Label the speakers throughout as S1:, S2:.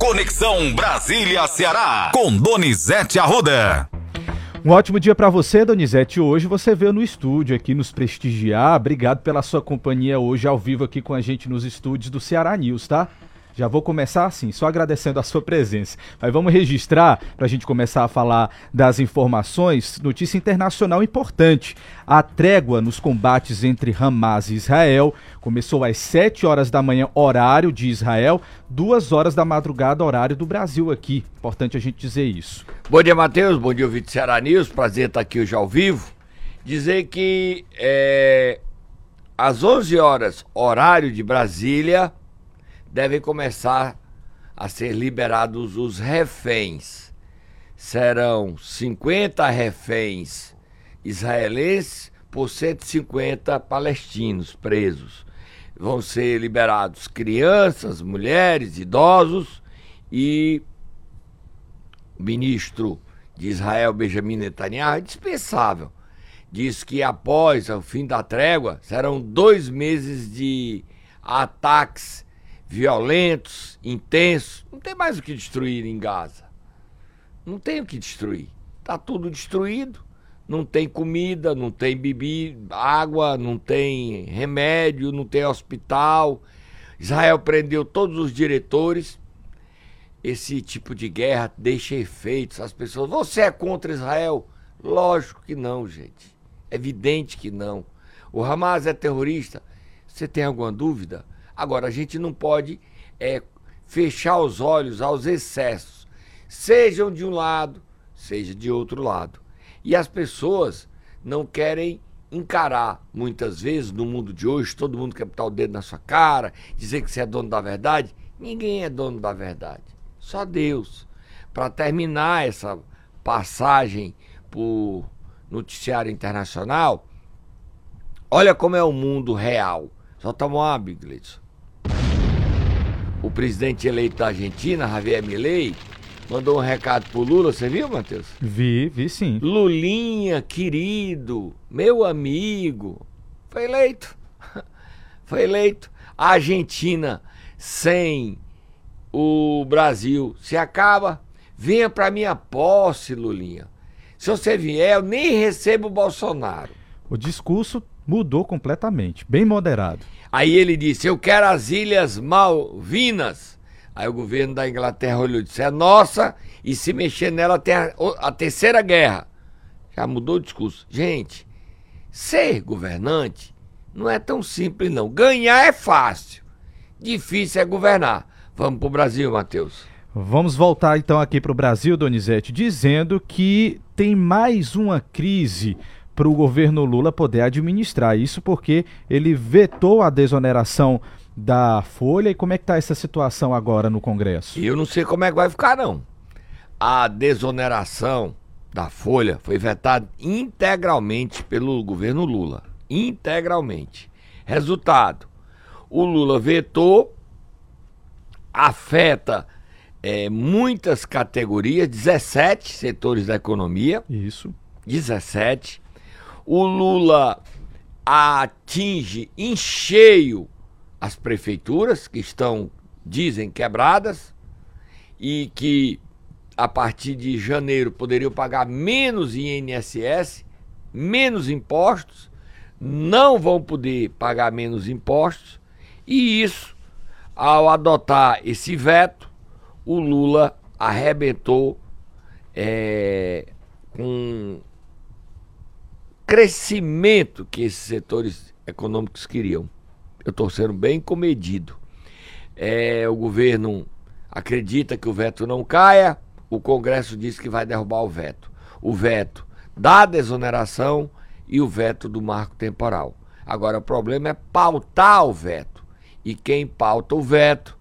S1: Conexão Brasília-Ceará, com Donizete Arruda.
S2: Um ótimo dia para você, Donizete. Hoje você veio no estúdio aqui nos prestigiar. Obrigado pela sua companhia hoje ao vivo aqui com a gente nos estúdios do Ceará News, tá? Já vou começar assim, só agradecendo a sua presença. Mas vamos registrar, para a gente começar a falar das informações, notícia internacional importante. A trégua nos combates entre Hamas e Israel começou às 7 horas da manhã, horário de Israel, 2 horas da madrugada, horário do Brasil aqui. Importante a gente dizer isso.
S3: Bom dia, Matheus. Bom dia, ouvinte Ceará News. Prazer estar aqui hoje ao vivo. Dizer que é, às 11 horas, horário de Brasília, devem começar a ser liberados os reféns. Serão 50 reféns israelenses por 150 palestinos presos. Vão ser liberados crianças, mulheres, idosos e o ministro de Israel, Benjamin Netanyahu, é dispensável. Diz que após o fim da trégua serão dois meses de ataques violentos, intensos. Não tem mais o que destruir em Gaza. Não tem o que destruir. Está tudo destruído. Não tem comida, não tem bebida, água, não tem remédio, não tem hospital. Israel prendeu todos os diretores. Esse tipo de guerra deixa efeitos. As pessoas, você é contra Israel? Lógico que não, gente. É evidente que não. O Hamas é terrorista? Você tem alguma dúvida? Agora, a gente não pode é, fechar os olhos aos excessos, sejam de um lado, seja de outro lado. E as pessoas não querem encarar, muitas vezes, no mundo de hoje, todo mundo quer botar o dedo na sua cara, dizer que você é dono da verdade. Ninguém é dono da verdade, só Deus. Para terminar essa passagem por noticiário internacional, olha como é o mundo real. Só tomar uma, Bigleidson o presidente eleito da Argentina, Javier Milei, mandou um recado pro Lula. Você viu, Matheus?
S2: Vi, vi sim.
S3: Lulinha, querido, meu amigo, foi eleito. foi eleito. A Argentina sem o Brasil se acaba. Venha para minha posse, Lulinha. Se você vier, eu nem recebo o Bolsonaro.
S2: O discurso mudou completamente, bem moderado.
S3: Aí ele disse: Eu quero as Ilhas Malvinas. Aí o governo da Inglaterra olhou e disse: É nossa, e se mexer nela tem a, a terceira guerra. Já mudou o discurso. Gente, ser governante não é tão simples, não. Ganhar é fácil, difícil é governar. Vamos para o Brasil, Matheus.
S2: Vamos voltar então aqui para o Brasil, Donizete, dizendo que tem mais uma crise para o governo Lula poder administrar. Isso porque ele vetou a desoneração da Folha. E como é que está essa situação agora no Congresso?
S3: Eu não sei como é que vai ficar, não. A desoneração da Folha foi vetada integralmente pelo governo Lula. Integralmente. Resultado: o Lula vetou, afeta é, muitas categorias, 17 setores da economia.
S2: Isso.
S3: 17 o Lula atinge em cheio as prefeituras que estão, dizem, quebradas e que a partir de janeiro poderiam pagar menos INSS, menos impostos, não vão poder pagar menos impostos e isso, ao adotar esse veto, o Lula arrebentou é, com crescimento que esses setores econômicos queriam. Eu estou sendo bem comedido. É, o governo acredita que o veto não caia, o Congresso diz que vai derrubar o veto. O veto da desoneração e o veto do marco temporal. Agora, o problema é pautar o veto. E quem pauta o veto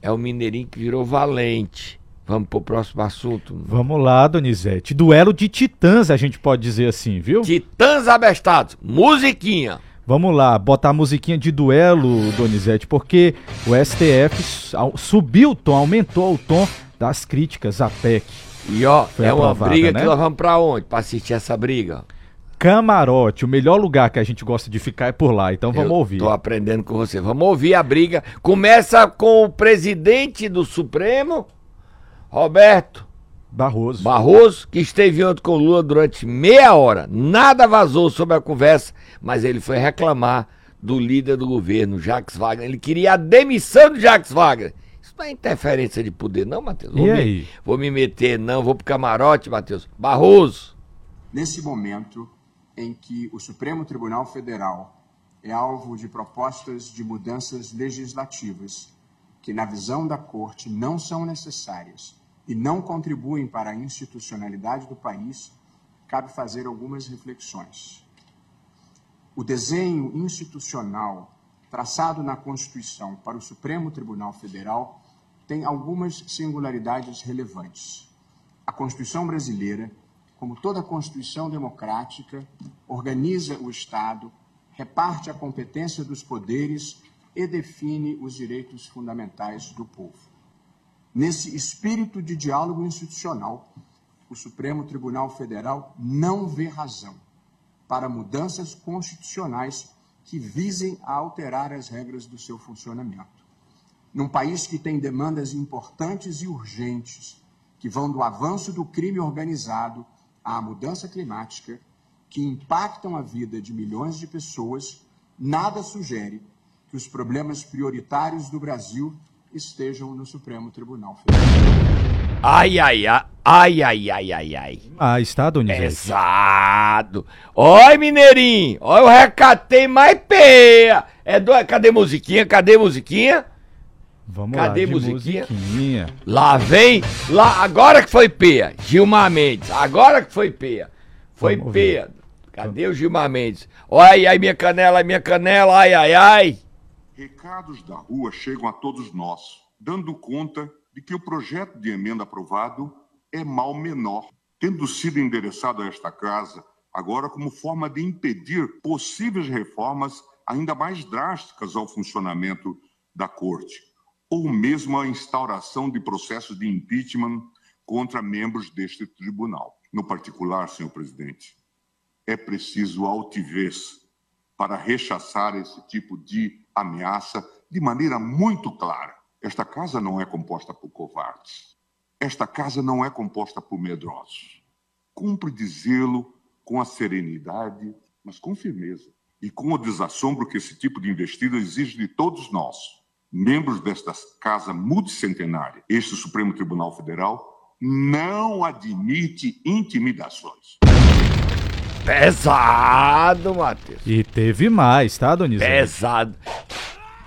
S3: é o Mineirinho que virou valente. Vamos pro próximo assunto.
S2: Vamos lá, Donizete. Duelo de titãs, a gente pode dizer assim, viu?
S3: Titãs abestados. Musiquinha.
S2: Vamos lá, botar a musiquinha de duelo, Donizete, porque o STF subiu o tom, aumentou o tom das críticas à PEC.
S3: E ó, Foi é aprovada, uma briga né? que nós vamos pra onde? Pra assistir essa briga?
S2: Camarote, o melhor lugar que a gente gosta de ficar é por lá, então vamos
S3: Eu
S2: ouvir.
S3: Tô aprendendo com você. Vamos ouvir a briga. Começa com o presidente do Supremo, Roberto
S2: Barroso.
S3: Barroso, que esteve ontem com o Lula durante meia hora. Nada vazou sobre a conversa, mas ele foi reclamar do líder do governo, Jacques Wagner. Ele queria a demissão de Jacques Wagner. Isso não é interferência de poder, não, Matheus? Vou
S2: E
S3: me-
S2: aí?
S3: Vou me meter, não. Vou pro camarote, Matheus. Barroso.
S4: Nesse momento em que o Supremo Tribunal Federal é alvo de propostas de mudanças legislativas que, na visão da Corte, não são necessárias e não contribuem para a institucionalidade do país, cabe fazer algumas reflexões. O desenho institucional traçado na Constituição para o Supremo Tribunal Federal tem algumas singularidades relevantes. A Constituição brasileira, como toda Constituição democrática, organiza o Estado, reparte a competência dos poderes e define os direitos fundamentais do povo. Nesse espírito de diálogo institucional, o Supremo Tribunal Federal não vê razão para mudanças constitucionais que visem a alterar as regras do seu funcionamento. Num país que tem demandas importantes e urgentes, que vão do avanço do crime organizado à mudança climática, que impactam a vida de milhões de pessoas, nada sugere que os problemas prioritários do Brasil estejam no Supremo Tribunal Federal.
S3: Ai, ai, ai, ai, ai, ai, ai, ai.
S2: Ah, está, Donizete?
S3: Pesado. Oi, Mineirinho. Oi, eu recatei mais peia. É do... Cadê musiquinha? Cadê musiquinha?
S2: Vamos
S3: Cadê
S2: lá,
S3: musiquinha?
S2: musiquinha.
S3: Lá vem, lá, agora que foi peia, Gilmar Mendes, agora que foi peia, foi
S2: Vamos ver.
S3: peia. Cadê o Gilmar Mendes? Olha aí, ai, minha canela, minha canela, ai, ai, ai.
S5: Recados da rua chegam a todos nós, dando conta de que o projeto de emenda aprovado é mal menor, tendo sido endereçado a esta casa agora como forma de impedir possíveis reformas ainda mais drásticas ao funcionamento da Corte, ou mesmo a instauração de processos de impeachment contra membros deste tribunal. No particular, senhor presidente, é preciso altivez para rechaçar esse tipo de ameaça de maneira muito clara. Esta casa não é composta por covardes. Esta casa não é composta por medrosos. Cumpre dizê-lo com a serenidade, mas com firmeza e com o desassombro que esse tipo de investida exige de todos nós, membros desta casa multicentenária. Este Supremo Tribunal Federal não admite intimidações.
S3: Pesado, Matheus.
S2: E teve mais, tá, Donizete?
S3: Pesado.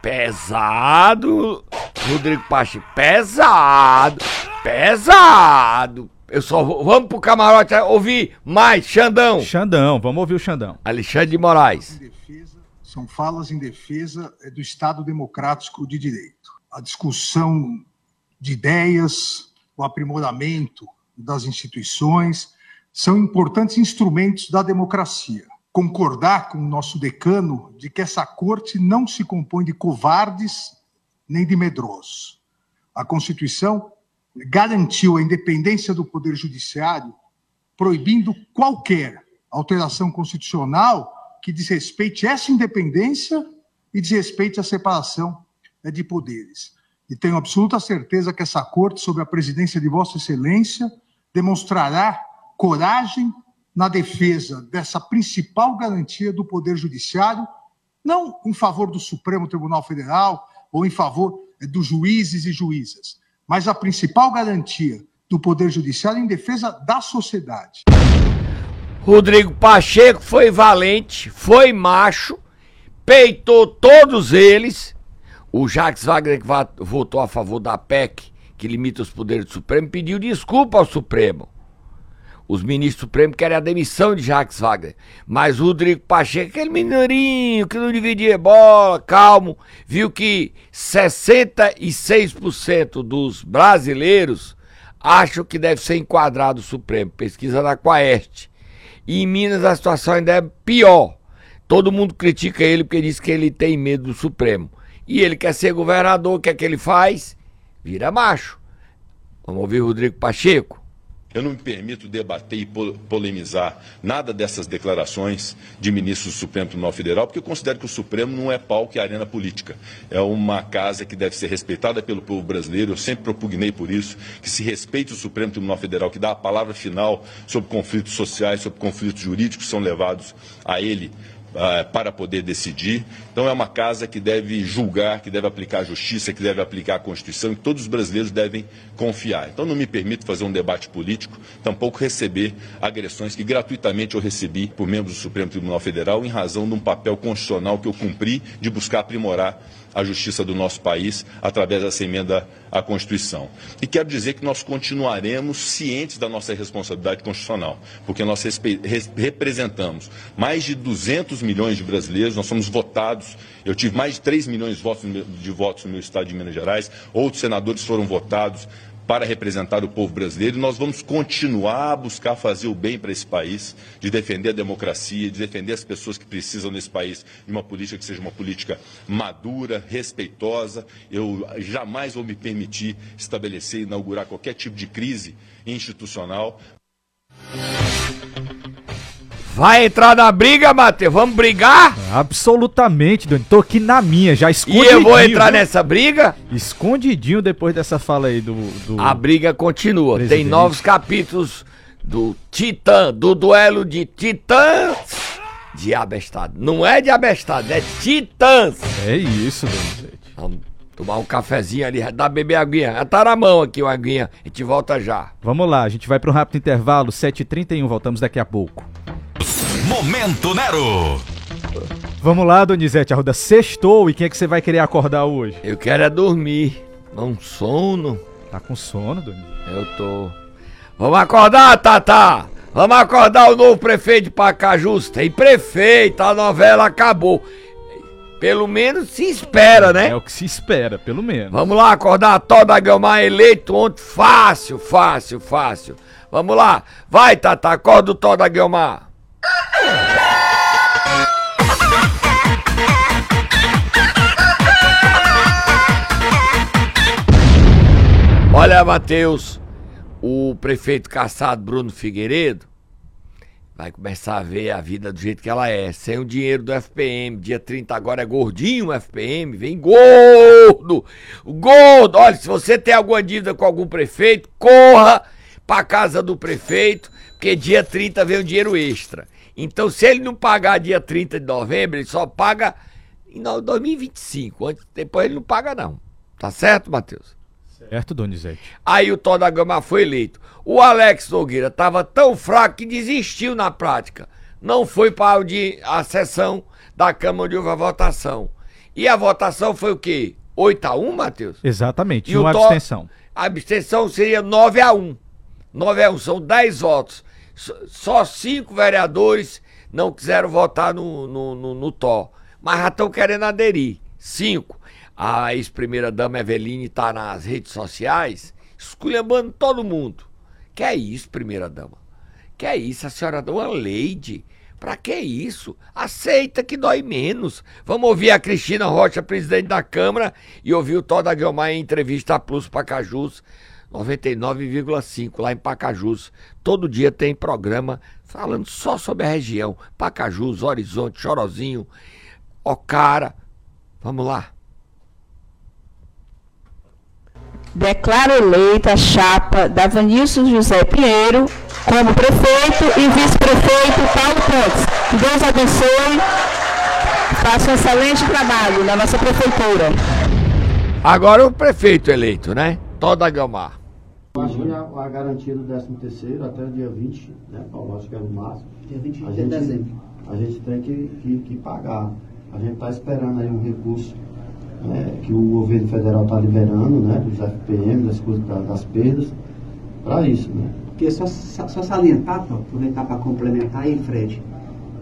S3: Pesado, Rodrigo Pacheco. Pesado. Pesado. Eu só vou. Vamos pro camarote ouvir mais, Xandão.
S2: Xandão, vamos ouvir o Xandão.
S3: Alexandre de Moraes.
S6: defesa, são falas em defesa do Estado Democrático de Direito. A discussão de ideias, o aprimoramento das instituições são importantes instrumentos da democracia. Concordar com o nosso decano de que essa corte não se compõe de covardes nem de medrosos. A Constituição garantiu a independência do Poder Judiciário, proibindo qualquer alteração constitucional que desrespeite essa independência e desrespeite a separação né, de poderes. E tenho absoluta certeza que essa corte, sob a presidência de Vossa Excelência, demonstrará coragem na defesa dessa principal garantia do Poder Judiciário, não em favor do Supremo Tribunal Federal ou em favor eh, dos juízes e juízas, mas a principal garantia do Poder Judiciário em defesa da sociedade.
S3: Rodrigo Pacheco foi valente, foi macho, peitou todos eles. O Jacques Wagner, que votou a favor da PEC, que limita os poderes do Supremo, pediu desculpa ao Supremo. Os ministros supremos querem a demissão de Jacques Wagner. Mas o Rodrigo Pacheco, aquele minorinho que não dividia bola, calmo, viu que 66% dos brasileiros acham que deve ser enquadrado o Supremo. Pesquisa da Quaest. E em Minas a situação ainda é pior. Todo mundo critica ele porque diz que ele tem medo do Supremo. E ele quer ser governador, o que é que ele faz? Vira macho. Vamos ouvir Rodrigo Pacheco.
S7: Eu não me permito debater e polemizar nada dessas declarações de ministros do Supremo Tribunal Federal, porque eu considero que o Supremo não é palco e arena política. É uma casa que deve ser respeitada pelo povo brasileiro. Eu sempre propugnei por isso, que se respeite o Supremo Tribunal Federal, que dá a palavra final sobre conflitos sociais, sobre conflitos jurídicos que são levados a ele para poder decidir. Então é uma casa que deve julgar, que deve aplicar a justiça, que deve aplicar a Constituição, e todos os brasileiros devem confiar. Então não me permito fazer um debate político, tampouco receber agressões que gratuitamente eu recebi por membros do Supremo Tribunal Federal em razão de um papel constitucional que eu cumpri de buscar aprimorar a justiça do nosso país através dessa emenda à Constituição. E quero dizer que nós continuaremos cientes da nossa responsabilidade constitucional, porque nós representamos mais de 200 milhões de brasileiros, nós somos votados, eu tive mais de 3 milhões de votos, de votos no meu estado de Minas Gerais, outros senadores foram votados para representar o povo brasileiro nós vamos continuar a buscar fazer o bem para esse país, de defender a democracia, de defender as pessoas que precisam nesse país de uma política que seja uma política madura, respeitosa. Eu jamais vou me permitir estabelecer e inaugurar qualquer tipo de crise institucional.
S3: Vai entrar na briga, Matheus? Vamos brigar?
S2: Absolutamente, Doni. Tô aqui na minha, já escondidinho. E
S3: eu vou entrar viu? nessa briga?
S2: Escondidinho depois dessa fala aí do. do
S3: A briga continua. Presidente. Tem novos capítulos do Titã, do duelo de Titãs de Abestado. Não é de Abestado, é Titãs.
S2: É isso, Doni.
S3: Vamos tomar um cafezinho ali, dá beber aguinha. Tá na mão aqui o aguinha. A gente volta já.
S2: Vamos lá, a gente vai para um rápido intervalo, 7h31, voltamos daqui a pouco.
S1: Momento Nero.
S2: Vamos lá, Donizete Arruda. Sextou e quem é que você vai querer acordar hoje?
S3: Eu quero é dormir. Um sono.
S2: Tá com sono, Donizete?
S3: Eu tô. Vamos acordar, Tata! Vamos acordar o novo prefeito de Pacajus. Tem prefeito, a novela acabou. Pelo menos se espera, né?
S2: É o que se espera, pelo menos.
S3: Vamos lá acordar Toda Guilmar eleito ontem. Fácil, fácil, fácil. Vamos lá. Vai, Tata, acorda o Toda Guilmar. Olha, Matheus, o prefeito caçado Bruno Figueiredo vai começar a ver a vida do jeito que ela é, sem o dinheiro do FPM. Dia 30 agora é gordinho o FPM, vem gordo! Gordo! Olha, se você tem alguma dívida com algum prefeito, corra pra casa do prefeito, porque dia 30 vem um dinheiro extra. Então, se ele não pagar dia 30 de novembro, ele só paga em 2025. Antes, depois ele não paga, não. Tá certo, Matheus?
S2: Certo, Donizete.
S3: Aí o Tó da Gama foi eleito. O Alex Nogueira estava tão fraco que desistiu na prática. Não foi para a sessão da Câmara de houve a votação. E a votação foi o quê? 8 a 1, Matheus?
S2: Exatamente, e uma Tó, abstenção.
S3: A abstenção seria 9 a 1. 9 a 1, são 10 votos. Só cinco vereadores não quiseram votar no, no, no, no Tó. Mas já estão querendo aderir. Cinco. A ex-primeira-dama Eveline está nas redes sociais esculhambando todo mundo. Que é isso, primeira-dama? Que é isso? A senhora dá uma lady. Pra que isso? Aceita que dói menos. Vamos ouvir a Cristina Rocha, presidente da Câmara, e ouvir o Toda Guilmar em entrevista a Plus Pacajus 99,5 lá em Pacajus. Todo dia tem programa falando só sobre a região. Pacajus, Horizonte, Chorozinho, Ocara. Vamos lá.
S8: Declaro eleita a chapa da Vanilson José Pinheiro como prefeito e vice-prefeito Paulo Pontes. Que Deus abençoe. Faça um excelente trabalho na nossa prefeitura.
S3: Agora o prefeito eleito, né? Toda Gamar.
S9: Imagina a garantia do 13 terceiro até o dia 20, né, Paulo? Acho que é no máximo.
S10: Dia 20 de gente, dezembro.
S9: A gente tem que, que, que pagar. A gente está esperando aí um recurso né, que o governo federal está liberando, né, dos FPM, das coisas, das perdas, para isso, né.
S10: Porque só, só salientar, para aproveitar para complementar aí, Fred,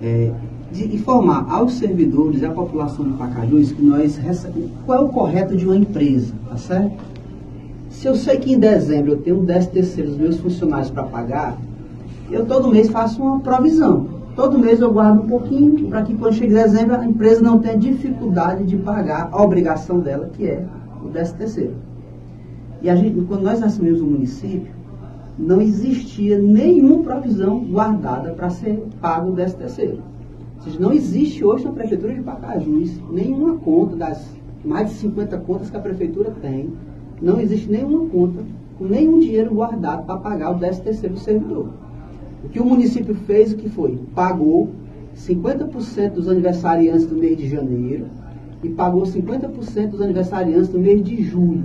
S10: é, de informar aos servidores e à população de Pacajus que nós qual é o correto de uma empresa, tá certo? Se eu sei que em dezembro eu tenho 10 terceiros dos meus funcionários para pagar, eu todo mês faço uma provisão. Todo mês eu guardo um pouquinho para que quando chegue dezembro a empresa não tenha dificuldade de pagar a obrigação dela, que é o 10 terceiro. E a gente, quando nós assumimos o município, não existia nenhuma provisão guardada para ser pago o 13 terceiro. Ou seja, não existe hoje na Prefeitura de Pacajus nenhuma conta das mais de 50 contas que a Prefeitura tem, não existe nenhuma conta com nenhum dinheiro guardado para pagar o 13 terceiro do servidor. O que o município fez, o que foi? Pagou 50% dos aniversariantes do mês de janeiro e pagou 50% dos aniversariantes do mês de julho.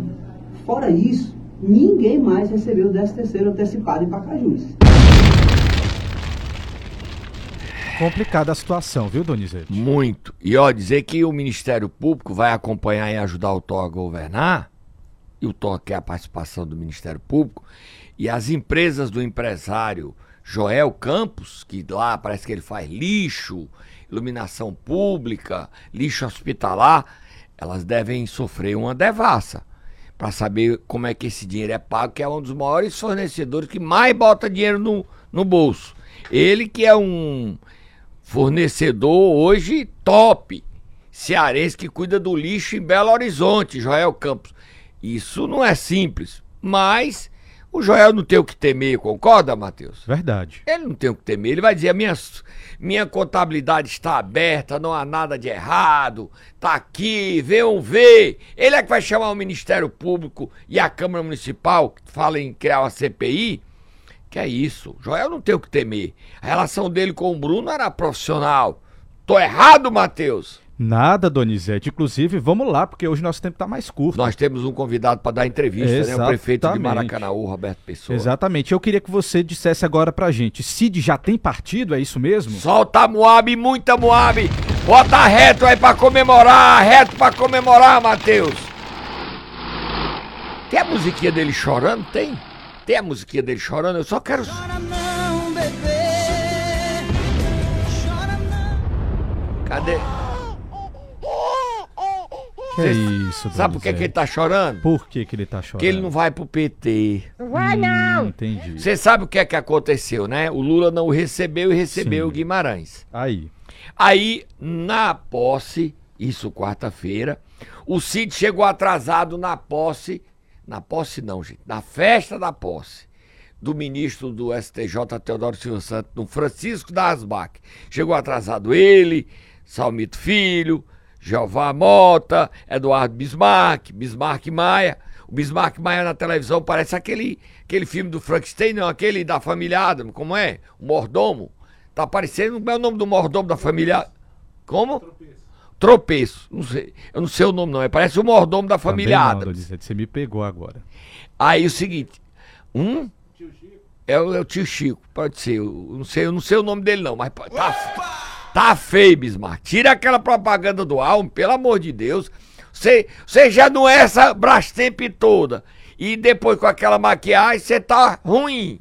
S10: Fora isso, ninguém mais recebeu o 13 terceiro antecipado em Pacajus.
S2: Complicada a situação, viu, Donizete?
S3: Muito. E ó, dizer que o Ministério Público vai acompanhar e ajudar o TOR a governar, e o TOR quer a participação do Ministério Público, e as empresas do empresário Joel Campos, que lá parece que ele faz lixo, iluminação pública, lixo hospitalar, elas devem sofrer uma devassa para saber como é que esse dinheiro é pago, que é um dos maiores fornecedores que mais bota dinheiro no, no bolso. Ele que é um fornecedor hoje top, cearense que cuida do lixo em Belo Horizonte, Joel Campos. Isso não é simples, mas o Joel não tem o que temer, concorda, Matheus?
S2: Verdade.
S3: Ele não tem o que temer, ele vai dizer: minha, minha contabilidade está aberta, não há nada de errado, tá aqui, venham ver. Ele é que vai chamar o Ministério Público e a Câmara Municipal, que fala em criar uma CPI. Que é isso, Joel não tem o que temer. A relação dele com o Bruno era profissional. Tô errado, Matheus?
S2: Nada, Donizete. Inclusive, vamos lá, porque hoje nosso tempo está mais curto.
S3: Nós temos um convidado para dar entrevista,
S2: Exatamente.
S3: né? O prefeito de Maracanãú, Roberto Pessoa.
S2: Exatamente. Eu queria que você dissesse agora pra gente, Cid já tem partido, é isso mesmo?
S3: Solta a Moab, muita Moab. Bota reto aí pra comemorar, reto pra comemorar, Matheus. Tem a musiquinha dele chorando? Tem. Tem a musiquinha dele chorando? Eu só quero... Cadê?
S2: Que é isso,
S3: Sabe por que, que ele tá chorando?
S2: Por que, que ele tá chorando?
S3: Porque ele não vai pro PT.
S8: Vai
S2: Hum, entendi.
S3: Você sabe o que é que aconteceu, né? O Lula não o recebeu e recebeu
S2: Sim.
S3: o Guimarães.
S2: Aí.
S3: Aí, na posse, isso quarta-feira, o Cid chegou atrasado na posse. Na posse não, gente. Na festa da posse do ministro do STJ, Teodoro Silva Santos, do Francisco da Asbac. Chegou atrasado ele, Salmito Filho, Jeová Mota, Eduardo Bismarck, Bismarck Maia. O Bismarck Maia na televisão parece aquele, aquele filme do Frankenstein, não, aquele da família Adam, como é? O Mordomo. Tá parecendo, como é o nome do mordomo da família? Como? Tropeço. Não sei. Eu não sei o nome, não. É, Parece o mordomo da família
S2: Também não,
S3: Adams.
S2: Donizete, você me pegou agora.
S3: Aí o seguinte. Um. É o, é o tio Chico, pode ser. Eu não sei, eu não sei o nome dele, não, mas pode- tá, tá feio, Bismarck. Tira aquela propaganda do álbum, pelo amor de Deus. Você, já não é essa Brastemp toda. E depois com aquela maquiagem, você tá ruim.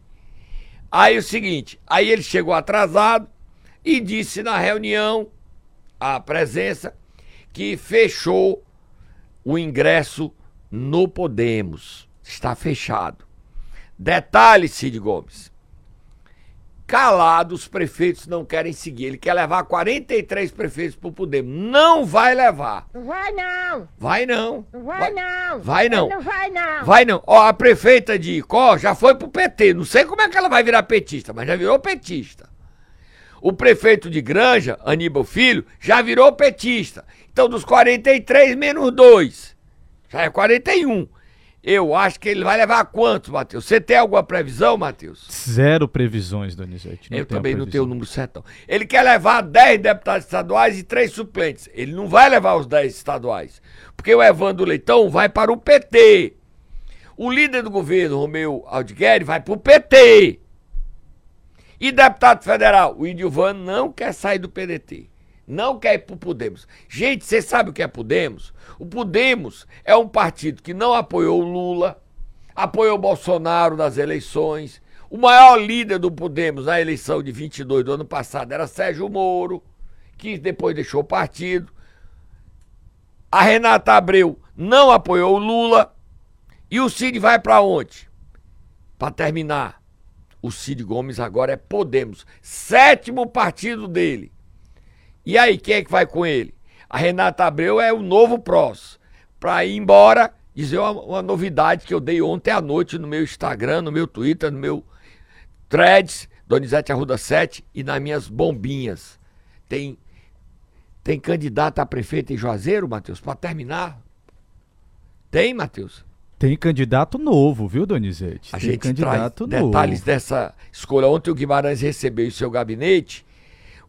S3: Aí o seguinte, aí ele chegou atrasado e disse na reunião, a presença, que fechou o ingresso no Podemos. Está fechado. Detalhe, Cid Gomes. Calado, os prefeitos não querem seguir. Ele quer levar 43 prefeitos pro Podemos. Não vai levar.
S8: Vai não!
S3: Vai não.
S8: Vai não!
S3: Vai não.
S8: Não vai não!
S3: Vai não. Ó, a prefeita de Icó já foi pro PT. Não sei como é que ela vai virar petista, mas já virou petista. O prefeito de Granja, Aníbal Filho, já virou petista. Então, dos 43, menos 2. Já é 41. Eu acho que ele vai levar quantos, Matheus? Você tem alguma previsão, Matheus?
S2: Zero previsões, Donizete.
S3: Eu
S2: tenho
S3: também não tenho o número certo. não. Ele quer levar 10 deputados estaduais e 3 suplentes. Ele não vai levar os 10 estaduais. Porque o Evandro Leitão vai para o PT. O líder do governo, Romeu Aldigueri, vai para o PT. E deputado federal, o Indilvan não quer sair do PDT. Não quer ir pro Podemos. Gente, você sabe o que é Podemos? O Podemos é um partido que não apoiou o Lula, apoiou o Bolsonaro nas eleições. O maior líder do Podemos na eleição de 22 do ano passado era Sérgio Moro, que depois deixou o partido. A Renata Abreu não apoiou o Lula. E o Cid vai para onde? Para terminar, o Cid Gomes agora é Podemos, sétimo partido dele. E aí, quem é que vai com ele? A Renata Abreu é o novo PROS. Para ir embora, dizer uma, uma novidade que eu dei ontem à noite no meu Instagram, no meu Twitter, no meu Threads, Donizete Arruda 7 e nas minhas bombinhas. Tem, tem candidato a prefeito em Juazeiro, Matheus, para terminar? Tem, Matheus?
S2: Tem candidato novo, viu, Donizete?
S3: A
S2: Tem
S3: gente
S2: candidato
S3: traz
S2: novo.
S3: detalhes dessa escolha. Ontem o Guimarães recebeu em seu gabinete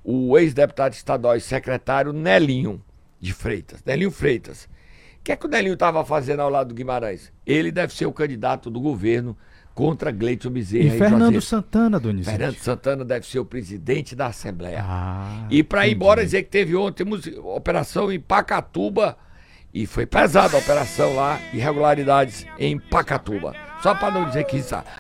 S3: o ex-deputado estadual e secretário Nelinho de Freitas. Nelinho Freitas. O que é que o Nelinho estava fazendo ao lado do Guimarães? Ele deve ser o candidato do governo contra Gleito Bezerra.
S2: E Fernando. Santana, Donizete.
S3: Fernando Santana deve ser o presidente da Assembleia.
S2: Ah,
S3: E para ir embora dizer que teve ontem operação em Pacatuba e foi pesada a operação lá, irregularidades em Pacatuba. Só para não dizer que isso.